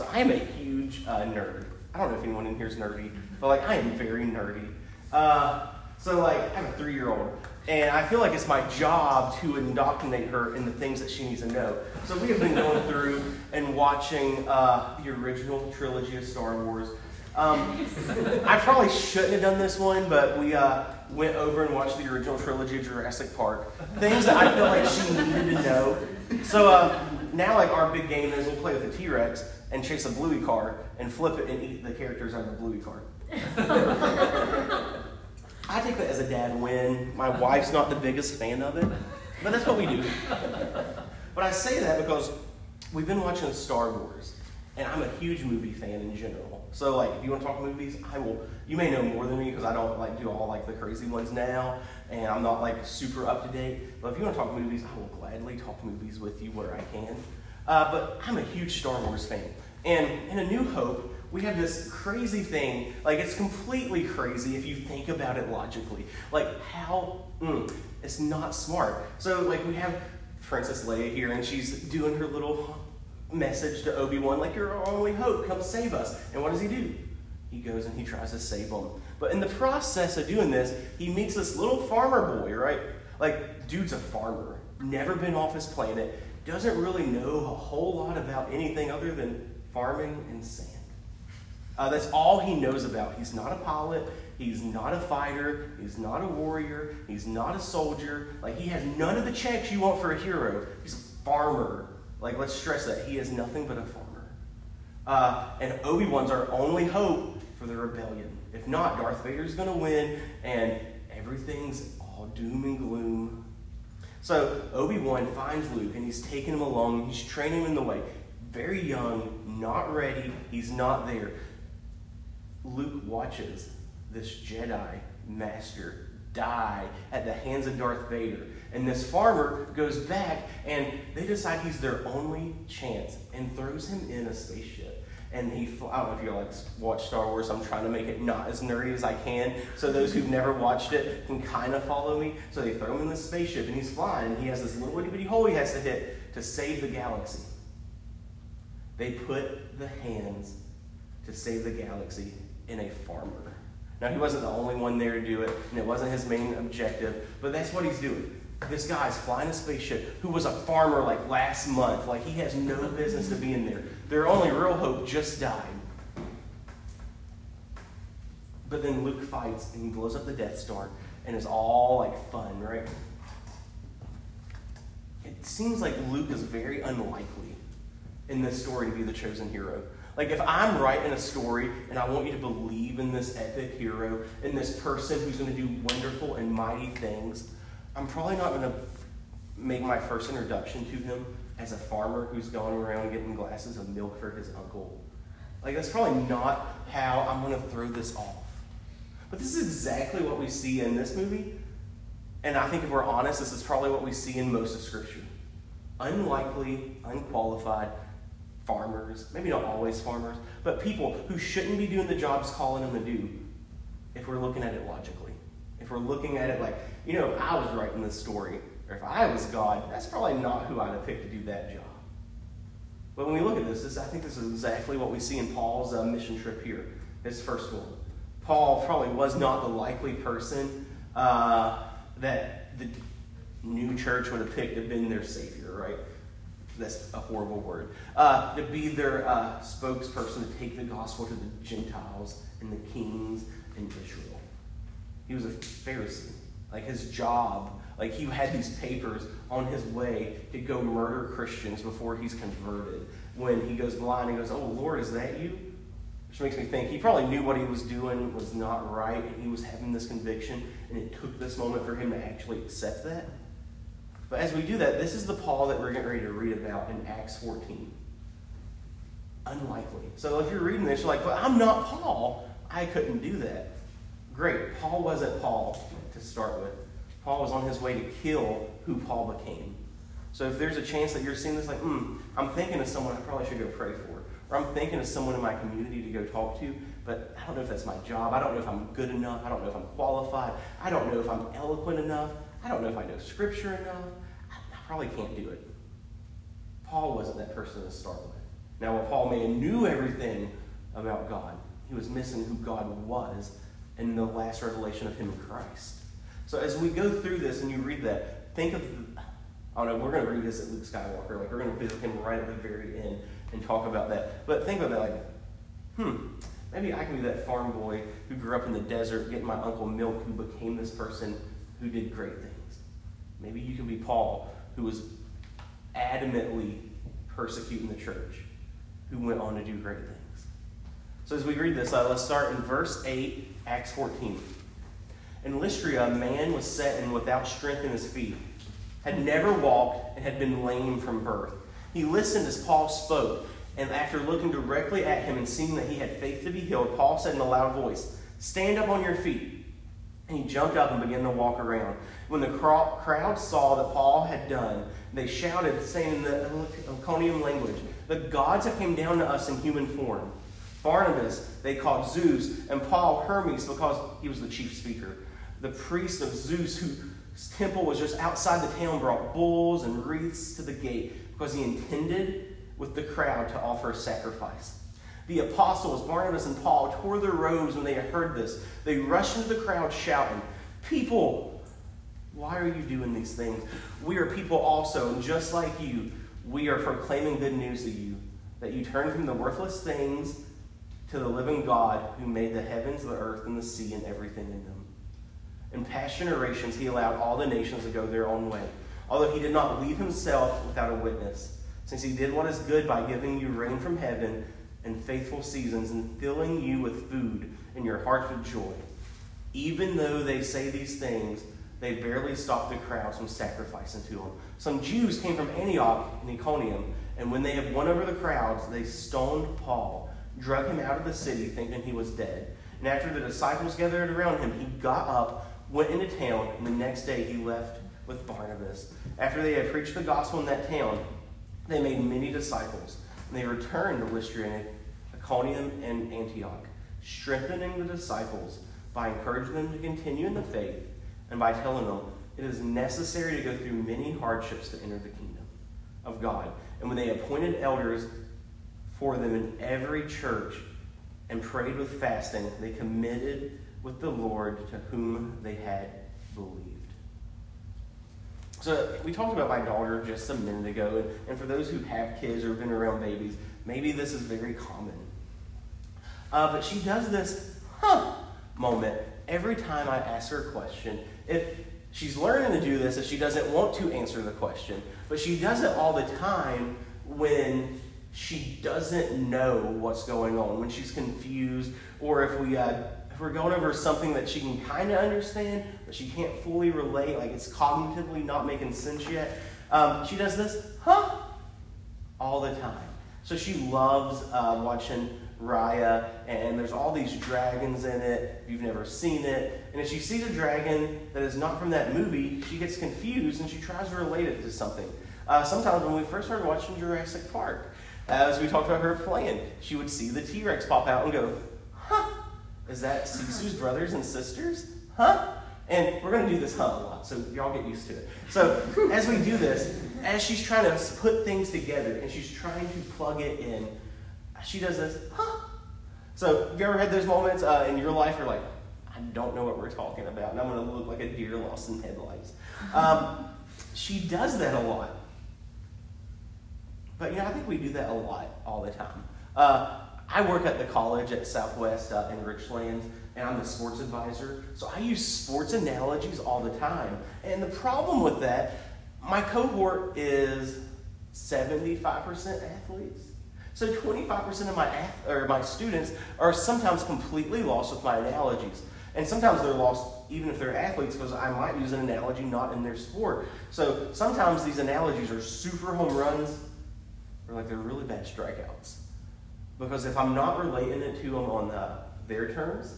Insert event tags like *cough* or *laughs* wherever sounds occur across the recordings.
So I am a huge uh, nerd. I don't know if anyone in here is nerdy, but like I am very nerdy. Uh, so like I have a three-year-old, and I feel like it's my job to indoctrinate her in the things that she needs to know. So we have been going through and watching uh, the original trilogy of Star Wars. Um, I probably shouldn't have done this one, but we uh, went over and watched the original trilogy of Jurassic Park. Things that I feel like she needed to know. So uh, now, like our big game is we'll play with a T-Rex and chase a bluey car and flip it and eat the characters on the bluey car. *laughs* I take that as a dad win. My wife's not the biggest fan of it, but that's what we do. But I say that because we've been watching Star Wars, and I'm a huge movie fan in general. So, like, if you want to talk movies, I will. You may know more than me because I don't like do all like the crazy ones now, and I'm not like super up to date. But if you want to talk movies, I will gladly talk movies with you where I can. Uh, but I'm a huge Star Wars fan, and in A New Hope, we have this crazy thing. Like, it's completely crazy if you think about it logically. Like, how, mm, it's not smart. So, like, we have Princess Leia here, and she's doing her little message to Obi Wan, like, you're our only hope, come save us. And what does he do? He goes and he tries to save them. But in the process of doing this, he meets this little farmer boy, right? Like, dude's a farmer, never been off his planet, doesn't really know a whole lot about anything other than farming and sand. Uh, that's all he knows about. He's not a pilot. He's not a fighter. He's not a warrior. He's not a soldier. Like, he has none of the checks you want for a hero. He's a farmer. Like, let's stress that. He is nothing but a farmer. Uh, and Obi Wan's our only hope for the rebellion. If not, Darth Vader's going to win, and everything's all doom and gloom. So Obi Wan finds Luke, and he's taking him along. He's training him in the way. Very young, not ready. He's not there. Luke watches this Jedi master die at the hands of Darth Vader. And this farmer goes back and they decide he's their only chance and throws him in a spaceship. And he, I don't know if you like watch Star Wars. I'm trying to make it not as nerdy as I can, so those who've never watched it can kind of follow me. So they throw him in this spaceship, and he's flying. And he has this little itty bitty hole he has to hit to save the galaxy. They put the hands to save the galaxy in a farmer. Now, he wasn't the only one there to do it, and it wasn't his main objective, but that's what he's doing. This guy's flying a spaceship who was a farmer like last month. Like, he has no business to be in there. Their only real hope just died. But then Luke fights and he blows up the Death Star, and it's all like fun, right? It seems like Luke is very unlikely in this story to be the chosen hero. Like, if I'm writing a story and I want you to believe in this epic hero, in this person who's going to do wonderful and mighty things, I'm probably not going to make my first introduction to him as a farmer who's going around getting glasses of milk for his uncle. Like, that's probably not how I'm going to throw this off. But this is exactly what we see in this movie. And I think if we're honest, this is probably what we see in most of Scripture. Unlikely, unqualified, farmers, maybe not always farmers, but people who shouldn't be doing the jobs calling them to do if we're looking at it logically. If we're looking at it like, you know, I was writing this story, or if I was God, that's probably not who I'd have picked to do that job. But when we look at this, this I think this is exactly what we see in Paul's uh, mission trip here, his first one. Paul probably was not the likely person uh, that the new church would have picked to have been their savior, right? that's a horrible word, uh, to be their uh, spokesperson to take the gospel to the Gentiles and the kings in Israel. He was a Pharisee. Like his job, like he had these papers on his way to go murder Christians before he's converted. When he goes blind, he goes, Oh Lord, is that you? Which makes me think he probably knew what he was doing was not right, and he was having this conviction, and it took this moment for him to actually accept that. But as we do that, this is the Paul that we're getting ready to read about in Acts 14. Unlikely. So if you're reading this, you're like, but I'm not Paul. I couldn't do that. Great. Paul wasn't Paul to start with. Paul was on his way to kill who Paul became. So if there's a chance that you're seeing this, like, hmm, I'm thinking of someone I probably should go pray for. Or I'm thinking of someone in my community to go talk to, but I don't know if that's my job. I don't know if I'm good enough. I don't know if I'm qualified. I don't know if I'm eloquent enough. I don't know if I know scripture enough. I probably can't do it. Paul wasn't that person to start with. Now, while Paul may have knew everything about God, he was missing who God was in the last revelation of him in Christ. So as we go through this and you read that, think of, I don't know, we're going to revisit Luke Skywalker. Like, we're going to visit him right at the very end and talk about that. But think of it like, hmm, maybe I can be that farm boy who grew up in the desert getting my uncle milk who became this person who did great things. Maybe you can be Paul who was adamantly persecuting the church, who went on to do great things. So as we read this, uh, let's start in verse 8, Acts 14. In Lystra, a man was set and without strength in his feet, had never walked, and had been lame from birth. He listened as Paul spoke, and after looking directly at him and seeing that he had faith to be healed, Paul said in a loud voice, Stand up on your feet. And he jumped up and began to walk around. When the crowd saw that Paul had done, they shouted, saying in the Iconium language, The gods have come down to us in human form. Barnabas they called Zeus, and Paul Hermes because he was the chief speaker. The priest of Zeus, whose temple was just outside the town, brought bulls and wreaths to the gate because he intended with the crowd to offer a sacrifice. The apostles, Barnabas and Paul, tore their robes when they heard this. They rushed into the crowd shouting, People, why are you doing these things? We are people also, and just like you, we are proclaiming good news to you that you turn from the worthless things to the living God who made the heavens, the earth, and the sea, and everything in them. In past generations, he allowed all the nations to go their own way, although he did not leave himself without a witness, since he did what is good by giving you rain from heaven and faithful seasons, and filling you with food and your hearts with joy. Even though they say these things, they barely stop the crowds from sacrificing to him. Some Jews came from Antioch and Iconium, and when they had won over the crowds, they stoned Paul drug him out of the city, thinking he was dead. And after the disciples gathered around him, he got up, went into town, and the next day he left with Barnabas. After they had preached the gospel in that town, they made many disciples. And they returned to Lystra and Iconium and Antioch, strengthening the disciples by encouraging them to continue in the faith and by telling them it is necessary to go through many hardships to enter the kingdom of God. And when they appointed elders for them in every church and prayed with fasting. They committed with the Lord to whom they had believed. So, we talked about my daughter just a minute ago, and, for those who have kids or been around babies, maybe this is very common. Uh, but she does this, huh, moment every time I ask her a question. If she's learning to do this, if she doesn't want to answer the question, but she does it all the time when she doesn't know what's going on, when she's confused, or if we uh, we're going over something that she can kind of understand, but she can't fully relate, like it's cognitively not making sense yet. Um, she does this, huh, all the time. So she loves uh, watching Raya, and there's all these dragons in it. If you've never seen it, and if she sees a dragon that is not from that movie, she gets confused and she tries to relate it to something. Uh, sometimes when we first started watching Jurassic Park, as we talked about her playing, she would see the T Rex pop out and go, is that Sisu's brothers and sisters? Huh? And we're going to do this huh a lot, so y'all get used to it. So as we do this, as she's trying to put things together and she's trying to plug it in, she does this, huh? So have you ever had those moments uh, in your life where like, I don't know what we're talking about, and I'm going to look like a deer lost in headlights? Um, she does that a lot. But you know, I think we do that a lot all the time. Uh, I work at the college at Southwest uh, in Richlands, and I'm the sports advisor. So I use sports analogies all the time. And the problem with that, my cohort is 75% athletes. So 25% of my or my students are sometimes completely lost with my analogies. And sometimes they're lost even if they're athletes because I might use an analogy not in their sport. So sometimes these analogies are super home runs or like they're really bad strikeouts. Because if I'm not relating it to them on uh, their terms,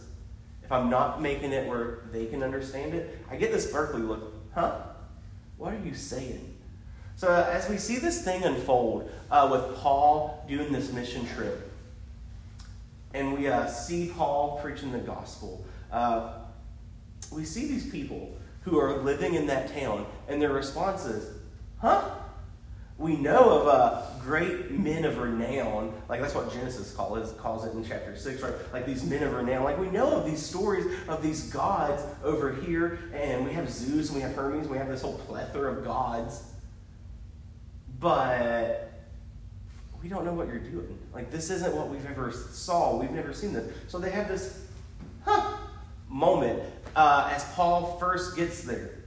if I'm not making it where they can understand it, I get this Berkeley look, huh? What are you saying? So uh, as we see this thing unfold uh, with Paul doing this mission trip, and we uh, see Paul preaching the gospel, uh, we see these people who are living in that town, and their response is, huh? We know of uh, great men of renown, like that's what Genesis calls it, calls it in chapter 6, right? Like these men of renown. Like we know of these stories of these gods over here, and we have Zeus and we have Hermes, and we have this whole plethora of gods. But we don't know what you're doing. Like this isn't what we've ever saw. We've never seen this. So they have this huh, moment uh, as Paul first gets there.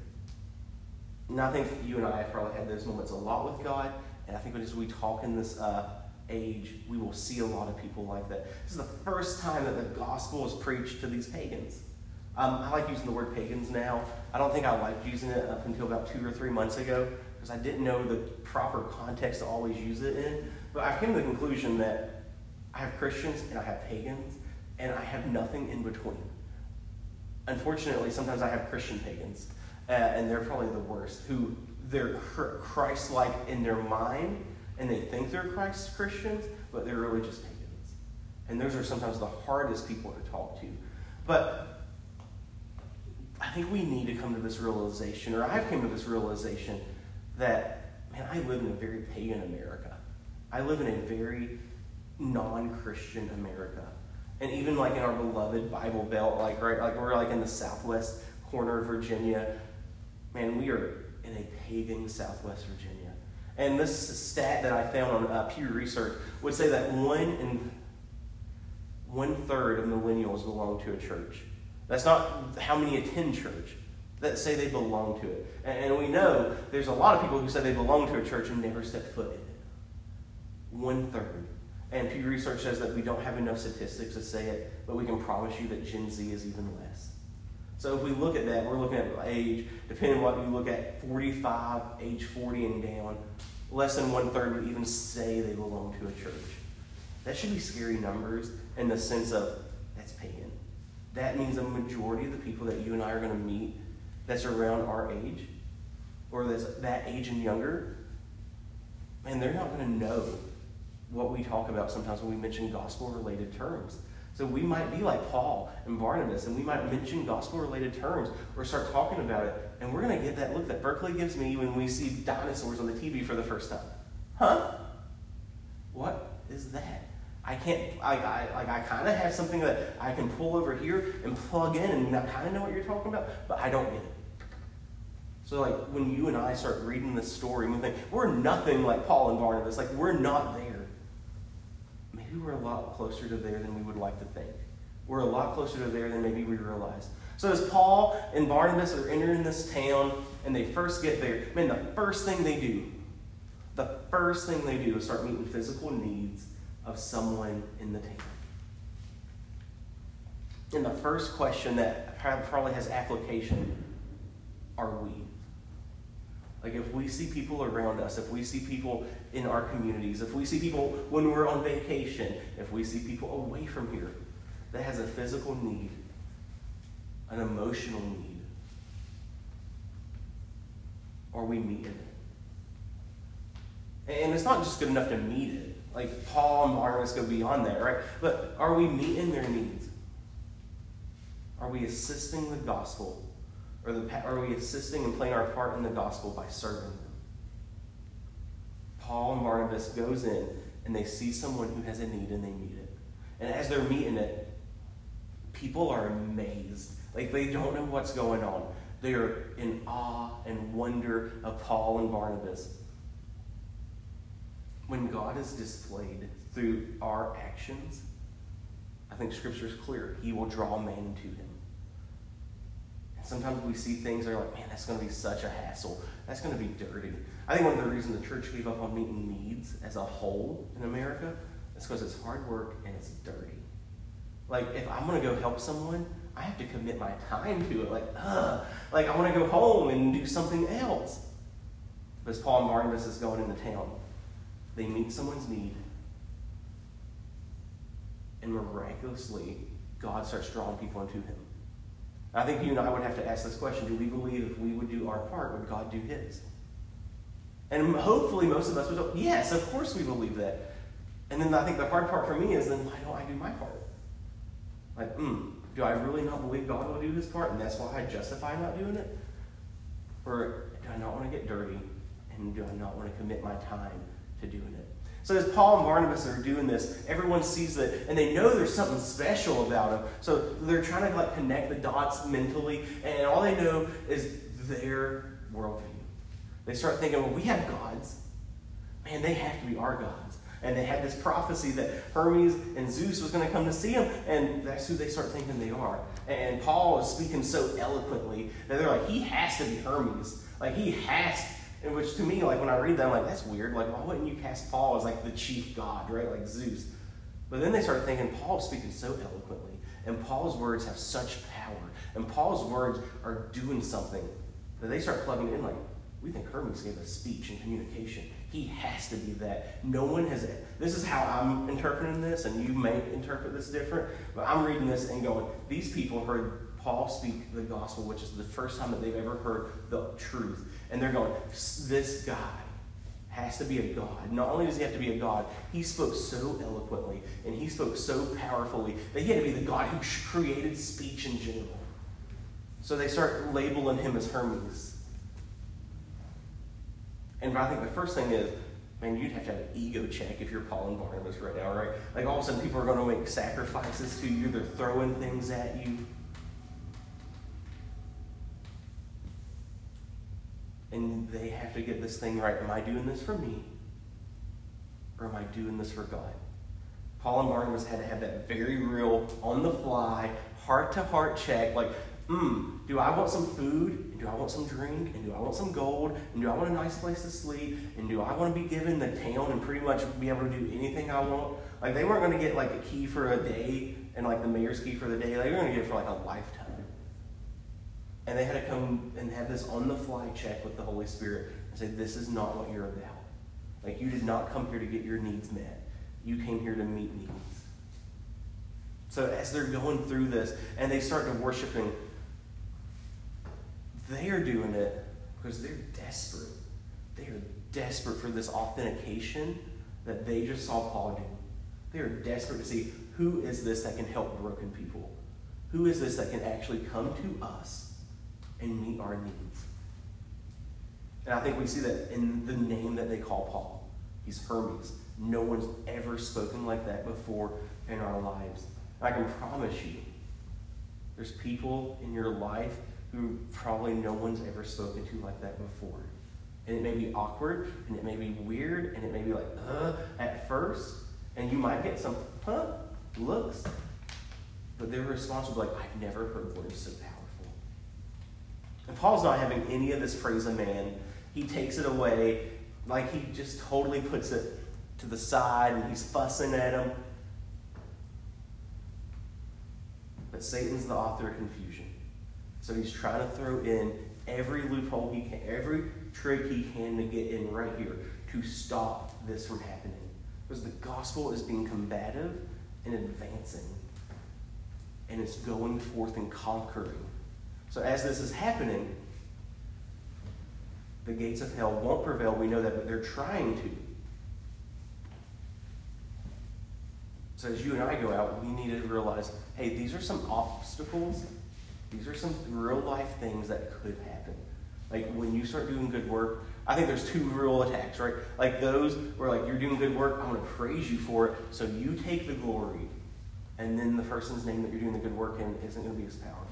And I think you and I have probably had those moments a lot with God. And I think as we talk in this uh, age, we will see a lot of people like that. This is the first time that the gospel is preached to these pagans. Um, I like using the word pagans now. I don't think I liked using it up until about two or three months ago because I didn't know the proper context to always use it in. But I came to the conclusion that I have Christians and I have pagans, and I have nothing in between. Unfortunately, sometimes I have Christian pagans uh, and they're probably the worst, who they're Christ like in their mind, and they think they're Christ Christians, but they're really just pagans. And those are sometimes the hardest people to talk to. But I think we need to come to this realization, or I've come to this realization, that, man, I live in a very pagan America. I live in a very non Christian America. And even like in our beloved Bible Belt, like right, like we're like in the southwest corner of Virginia, man, we are in a pagan Southwest Virginia. And this stat that I found on uh, Pew Research would say that one in one third of millennials belong to a church. That's not how many attend church. That say they belong to it. And, and we know there's a lot of people who say they belong to a church and never step foot in it. One third. And Pew Research says that we don't have enough statistics to say it, but we can promise you that Gen Z is even less. So if we look at that, we're looking at age, depending on what you look at, 45, age 40 and down, less than one third would even say they belong to a church. That should be scary numbers in the sense of that's pagan. That means a majority of the people that you and I are going to meet that's around our age, or that's that age and younger, man, they're not going to know what we talk about sometimes when we mention gospel related terms. So we might be like Paul and Barnabas, and we might mention gospel related terms or start talking about it, and we're going to get that look that Berkeley gives me when we see dinosaurs on the TV for the first time. Huh? What is that? I can't, I, I like, I kind of have something that I can pull over here and plug in, and I kind of know what you're talking about, but I don't get it. So, like, when you and I start reading this story, we think, we're nothing like Paul and Barnabas. Like, we're not there we're a lot closer to there than we would like to think. We're a lot closer to there than maybe we realize. So as Paul and Barnabas are entering this town and they first get there, man, the first thing they do, the first thing they do is start meeting physical needs of someone in the town. And the first question that probably has application are we? Like if we see people around us, if we see people in our communities, if we see people when we're on vacation, if we see people away from here that has a physical need, an emotional need, are we meeting it? And it's not just good enough to meet it. Like Paul and Barnabas go beyond that, right? But are we meeting their needs? Are we assisting the gospel or the, are we assisting and playing our part in the gospel by serving? Paul and Barnabas goes in and they see someone who has a need and they meet it. And as they're meeting it, people are amazed. Like they don't know what's going on. They are in awe and wonder of Paul and Barnabas. When God is displayed through our actions, I think Scripture is clear. He will draw man to him. And Sometimes we see things that are like, man, that's going to be such a hassle. That's going to be dirty. I think one of the reasons the church gave up on meeting needs as a whole in America is because it's hard work and it's dirty. Like, if I'm going to go help someone, I have to commit my time to it. Like, ugh. Like, I want to go home and do something else. But as Paul and Barnabas is going into town, they meet someone's need. And miraculously, God starts drawing people into him. I think you and I would have to ask this question Do we believe if we would do our part, would God do his? And hopefully, most of us would go, Yes, of course we believe that. And then I think the hard part for me is then why don't I do my part? Like, hmm, do I really not believe God will do his part and that's why I justify not doing it? Or do I not want to get dirty And do I not want to commit my time to doing it? So as Paul and Barnabas are doing this, everyone sees that, and they know there's something special about them. So they're trying to like connect the dots mentally, and all they know is their worldview. They start thinking, well, we have gods. Man, they have to be our gods. And they had this prophecy that Hermes and Zeus was going to come to see them, and that's who they start thinking they are. And Paul is speaking so eloquently that they're like, he has to be Hermes. Like, he has and which to me, like when I read that, I'm like, that's weird. Like, why wouldn't you cast Paul as like the chief god, right? Like Zeus. But then they start thinking Paul's speaking so eloquently, and Paul's words have such power, and Paul's words are doing something that they start plugging in. Like, we think Hermes gave us speech and communication. He has to be that. No one has. This is how I'm interpreting this, and you may interpret this different. But I'm reading this and going, these people heard Paul speak the gospel, which is the first time that they've ever heard the truth. And they're going, this guy has to be a God. Not only does he have to be a God, he spoke so eloquently and he spoke so powerfully that he had to be the God who created speech in general. So they start labeling him as Hermes. And I think the first thing is, man, you'd have to have an ego check if you're Paul and Barnabas right now, right? Like all of a sudden people are going to make sacrifices to you, they're throwing things at you. and they have to get this thing right. Am I doing this for me? Or am I doing this for God? Paul and Barnabas had to have that very real, on the fly, heart to heart check like, hmm, do I want some food? And do I want some drink? And do I want some gold? And do I want a nice place to sleep? And do I want to be given the town and pretty much be able to do anything I want? Like, they weren't going to get like a key for a day and like the mayor's key for the day. They were going to get it for like a lifetime. And they had to come and have this on the fly check with the Holy Spirit and say, This is not what you're about. Like, you did not come here to get your needs met, you came here to meet needs. So, as they're going through this and they start to worshiping, they are doing it because they're desperate. They are desperate for this authentication that they just saw Paul do. They are desperate to see who is this that can help broken people? Who is this that can actually come to us and meet our needs. And I think we see that in the name that they call Paul. He's Hermes. No one's ever spoken like that before in our lives. I can promise you, there's people in your life who probably no one's ever spoken to like that before. And it may be awkward, and it may be weird, and it may be like, uh, at first. And you might get some, huh, looks. But their response will be like, I've never heard words so powerful. And Paul's not having any of this praise of man. He takes it away, like he just totally puts it to the side and he's fussing at him. But Satan's the author of confusion. So he's trying to throw in every loophole he can, every trick he can to get in right here to stop this from happening. Because the gospel is being combative and advancing. And it's going forth and conquering so as this is happening, the gates of hell won't prevail. We know that, but they're trying to. So as you and I go out, we need to realize, hey, these are some obstacles. These are some real life things that could happen. Like when you start doing good work, I think there's two real attacks, right? Like those where like you're doing good work, I'm gonna praise you for it, so you take the glory, and then the person's name that you're doing the good work in isn't gonna be as powerful.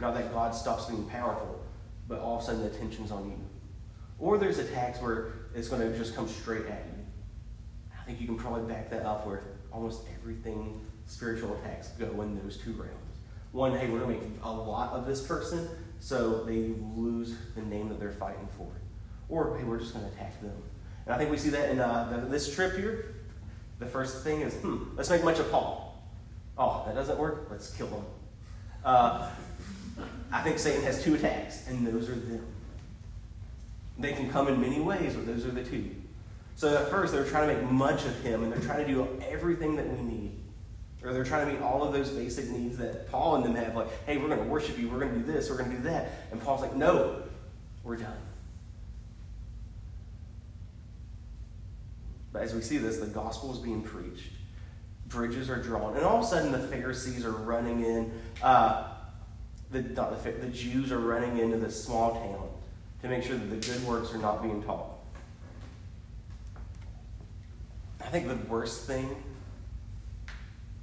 Not that God stops being powerful, but all of a sudden the attention's on you. Or there's attacks where it's to just come straight at you. I think you can probably back that up where almost everything spiritual attacks go in those two realms. One, hey, we're going to make a lot of this person, so they lose the name that they're fighting for. Or, hey, we're just going to attack them. And I think we see that in uh, this trip here. The first thing is, hmm, let's make much of Paul. Oh, that doesn't work? Let's kill him. Uh, I think Satan has two attacks, and those are them. They can come in many ways, but those are the two. So at first, they're trying to make much of him, and they're trying to do everything that we need. Or they're trying to meet all of those basic needs that Paul and them have, like, hey, we're going to worship you, we're going to do this, we're going to do that. And Paul's like, no, we're done. But as we see this, the gospel is being preached, bridges are drawn, and all of a sudden the Pharisees are running in. Uh, the, the, the Jews are running into this small town to make sure that the good works are not being taught. I think the worst thing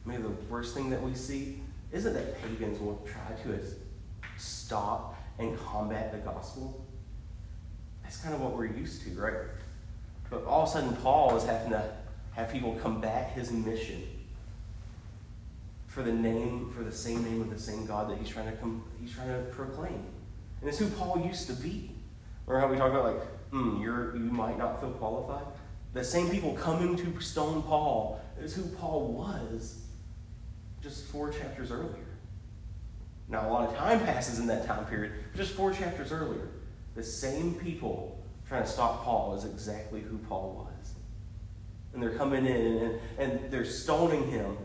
maybe the worst thing that we see, isn't that pagans will try to stop and combat the gospel. That's kind of what we're used to, right? But all of a sudden, Paul is having to have people combat his mission for the name, for the same name of the same God that he's trying to come, he's trying to proclaim. And it's who Paul used to be. Remember how we talk about like, hmm, you're you might not feel qualified? The same people coming to stone Paul is who Paul was just four chapters earlier. Now, a lot of time passes in that time period, just four chapters earlier, the same people trying to stop Paul is exactly who Paul was. And they're coming in and, and they're stoning him,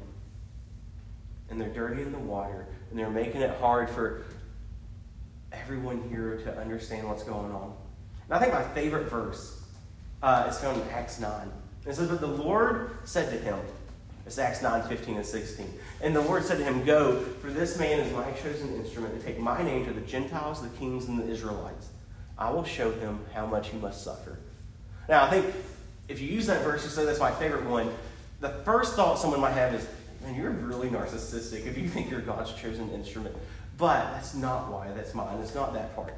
and they're dirtying the water, and they're making it hard for everyone here to understand what's going on. And I think my favorite verse uh, is found in Acts 9. It says, But the Lord said to him, it's Acts 9, 15 and 16. And the Lord said to him, Go, for this man is my chosen instrument to take my name to the Gentiles, the kings, and the Israelites. I will show him how much he must suffer. Now, I think if you use that verse, you say that's my favorite one. The first thought someone might have is, man, you're really narcissistic if you think you're God's chosen instrument. But that's not why. That's mine. It's not that part.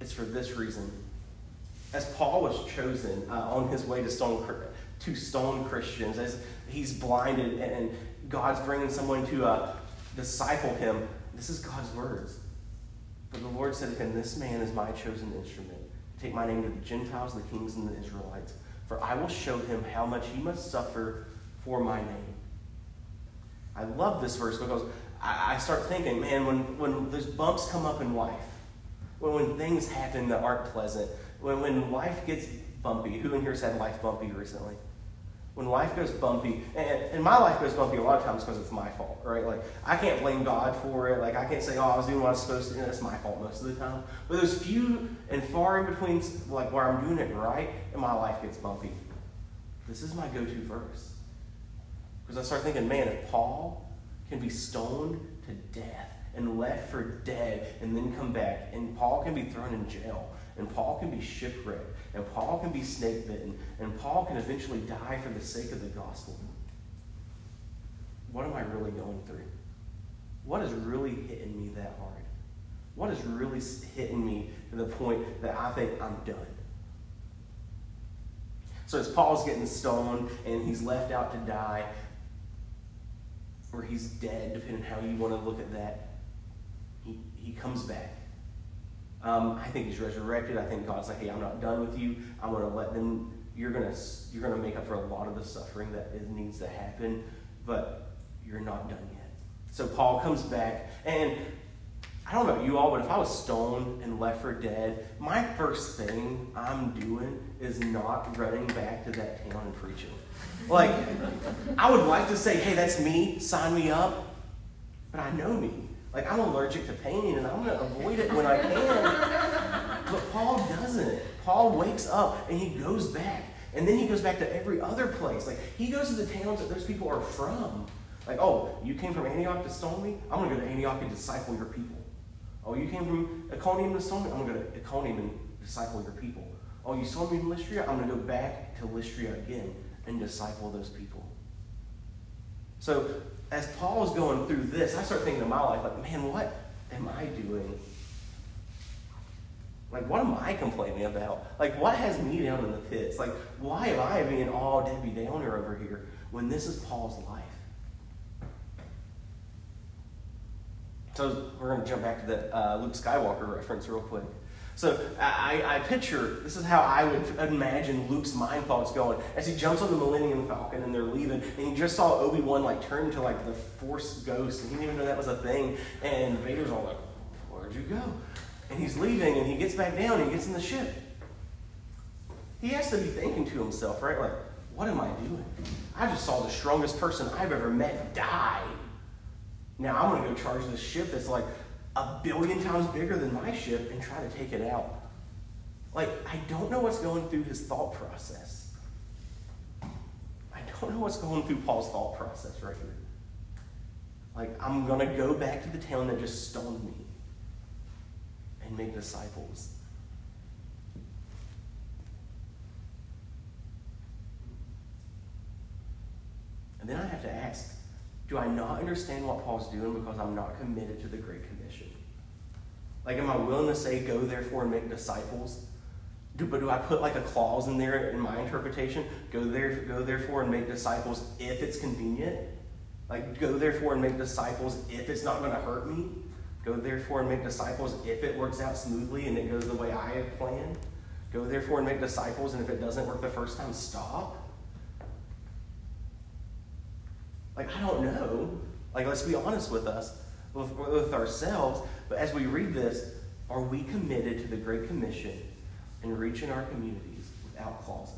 It's for this reason. As Paul was chosen uh, on his way to stone, to stone Christians, as he's blinded and God's bringing someone to uh, disciple him, this is God's words. But the Lord said to him, This man is my chosen instrument. Take my name to the Gentiles, the kings, and the Israelites. For I will show him how much he must suffer for my name. I love this verse because I, I start thinking, man, when, when those bumps come up in life, when, when things happen that aren't pleasant, when, when life gets bumpy, who in here has had life bumpy recently? When life goes bumpy, and, and my life goes bumpy a lot of times because it's my fault, right? Like, I can't blame God for it. Like, I can't say, oh, I was doing what I was supposed to do. It's my fault most of the time. But there's few and far in between, like, where I'm doing it right and my life gets bumpy. This is my go to verse. Because I start thinking, man, if Paul can be stoned to death and left for dead and then come back. And Paul can be thrown in jail. And Paul can be shipwrecked. And Paul can be snake bitten. And Paul can eventually die for the sake of the gospel. What am I really going through? What is really hitting me that hard? What is really hitting me to the point that I think I'm done? So as Paul's getting stoned and he's left out to die, or he's dead, depending on how you want to look at that. He, he comes back. Um, I think he's resurrected. I think God's like, hey, I'm not done with you. I'm going to let them, you're going to you're going to make up for a lot of the suffering that needs to happen, but you're not done yet. So Paul comes back, and I don't know about you all, but if I was stoned and left for dead, my first thing I'm doing is not running back to that town and preaching. Like, I would like to say, hey, that's me, sign me up, but I know me. Like, I'm allergic to pain and I'm going to avoid it when I can. But Paul doesn't. Paul wakes up and he goes back. And then he goes back to every other place. Like, he goes to the towns that those people are from. Like, oh, you came from Antioch to stone me? I'm going to go to Antioch and disciple your people. Oh, you came from Iconium to stone me? I'm going to go to Iconium and disciple your people. Oh, you saw me in Lystra? I'm going to go back to Lystra again and disciple those people. So as Paul is going through this, I start thinking in my life, like, man, what am I doing? Like, what am I complaining about? Like, what has me down in the pits? Like, why am I being all Debbie Downer over here when this is Paul's life? So we're going to jump back to the uh, Luke Skywalker reference real quick. So I, I picture this is how I would imagine Luke's mind thoughts going as he jumps on the Millennium Falcon and they're leaving, and he just saw Obi Wan like turn into like the Force ghost, and he didn't even know that was a thing. And Vader's all like, "Where'd you go?" And he's leaving, and he gets back down, and he gets in the ship. He has to be thinking to himself, right? Like, what am I doing? I just saw the strongest person I've ever met die. Now I'm going to go charge this ship that's like a billion times bigger than my ship and try to take it out. Like, I don't know what's going through his thought process. I don't know what's going through Paul's thought process right here. Like, I'm going to go back to the town that just stoned me and make disciples. And then I have to ask, do I not understand what Paul's doing because I'm not committed to the Great Commission? Like, am I willing to say, go therefore and make disciples? Do, but do I put like a clause in there in my interpretation? Go there, go therefore and make disciples if it's convenient. Like, go therefore and make disciples if it's not going to hurt me. Go therefore and make disciples if it works out smoothly and it goes the way I have planned. Go therefore and make disciples, and if it doesn't work the first time, stop. Like, I don't know. Like, let's be honest with us, with, with ourselves. But as we read this, are we committed to the Great Commission and reaching our communities without clauses?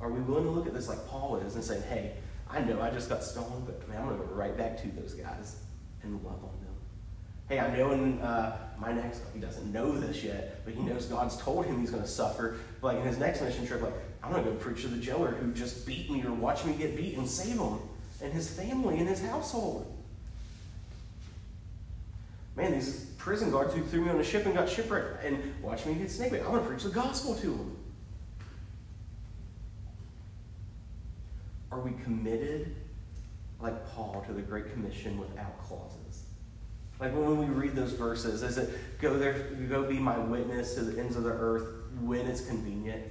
Are we willing to look at this like Paul is and say, hey, I know I just got stoned, but man, I'm going to go right back to those guys and love on them. Hey, I know in uh, my next, he doesn't know this yet, but he knows God's told him he's going to suffer. But like in his next mission trip, like, I'm to go preach to the jailer who just beat me or watch me get beat and save him and his family and his household. Man, these prison guards who threw me on a ship and got shipwrecked and watch me get snake bit. I'm going to preach the gospel to them. Are we committed, like Paul, to the Great Commission without clauses? Like when we read those verses, is it go there, go be my witness to the ends of the earth when it's convenient?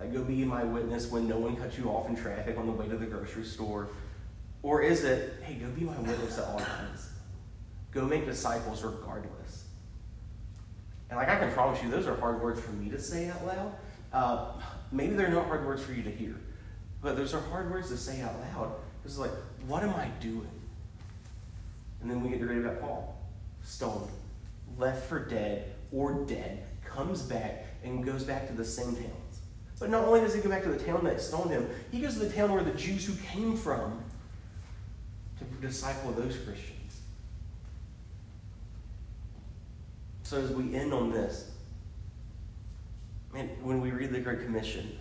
Like go be my witness when no one cuts you off in traffic on the way to the grocery store? Or is it, hey, go be my witness at all times? Go make disciples regardless. And like I can promise you, those are hard words for me to say out loud. Uh, maybe they're not hard words for you to hear, but those are hard words to say out loud. Is like, what am I doing? And then we get to read about Paul stoned, left for dead or dead, comes back and goes back to the same towns. But not only does he go back to the town that stoned him, he goes to the town where the Jews who came from to disciple those Christians. So as we end on this, man, when we read the Great Commission,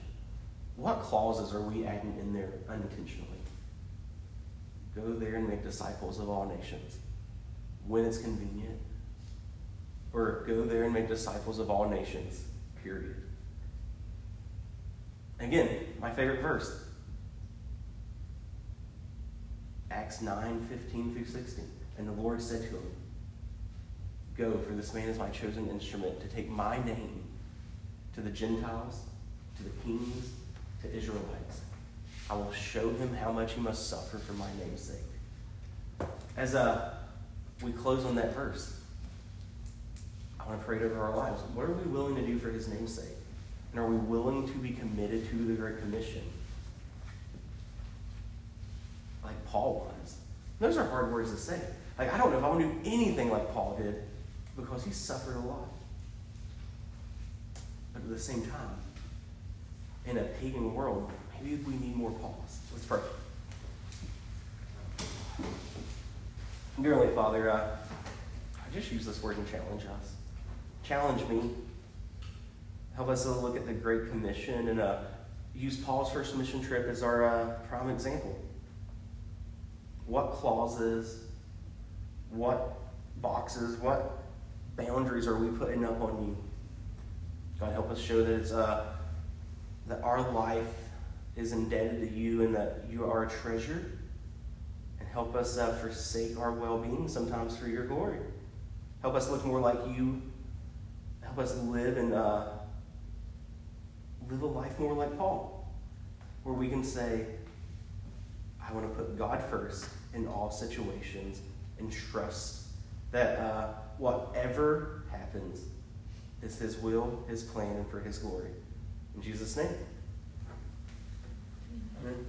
what clauses are we adding in there unintentionally? Go there and make disciples of all nations when it's convenient, or go there and make disciples of all nations, period. Again, my favorite verse Acts 9 15 through 16. And the Lord said to him, Go, for this man is my chosen instrument to take my name to the Gentiles, to the kings, to Israelites. I will show him how much he must suffer for my name's sake. As a we close on that verse. I want to pray it over our lives. What are we willing to do for his name's sake? And are we willing to be committed to the Great Commission? Like Paul was. Those are hard words to say. Like, I don't know if I want to do anything like Paul did because he suffered a lot. But at the same time, in a pagan world, maybe we need more Pauls. Let's pray. Dear Heavenly Father, uh, I just use this word and challenge us. Challenge me. Help us to look at the Great Commission and uh, use Paul's first mission trip as our uh, prime example. What clauses, what boxes, what boundaries are we putting up on you? God, help us show that it's uh, that our life is indebted to you and that you are a treasure And Help us uh, forsake our well being sometimes for your glory. Help us look more like you. Help us live and uh, live a life more like Paul, where we can say, I want to put God first in all situations and trust that uh, whatever happens is His will, His plan, and for His glory. In Jesus' name. Amen.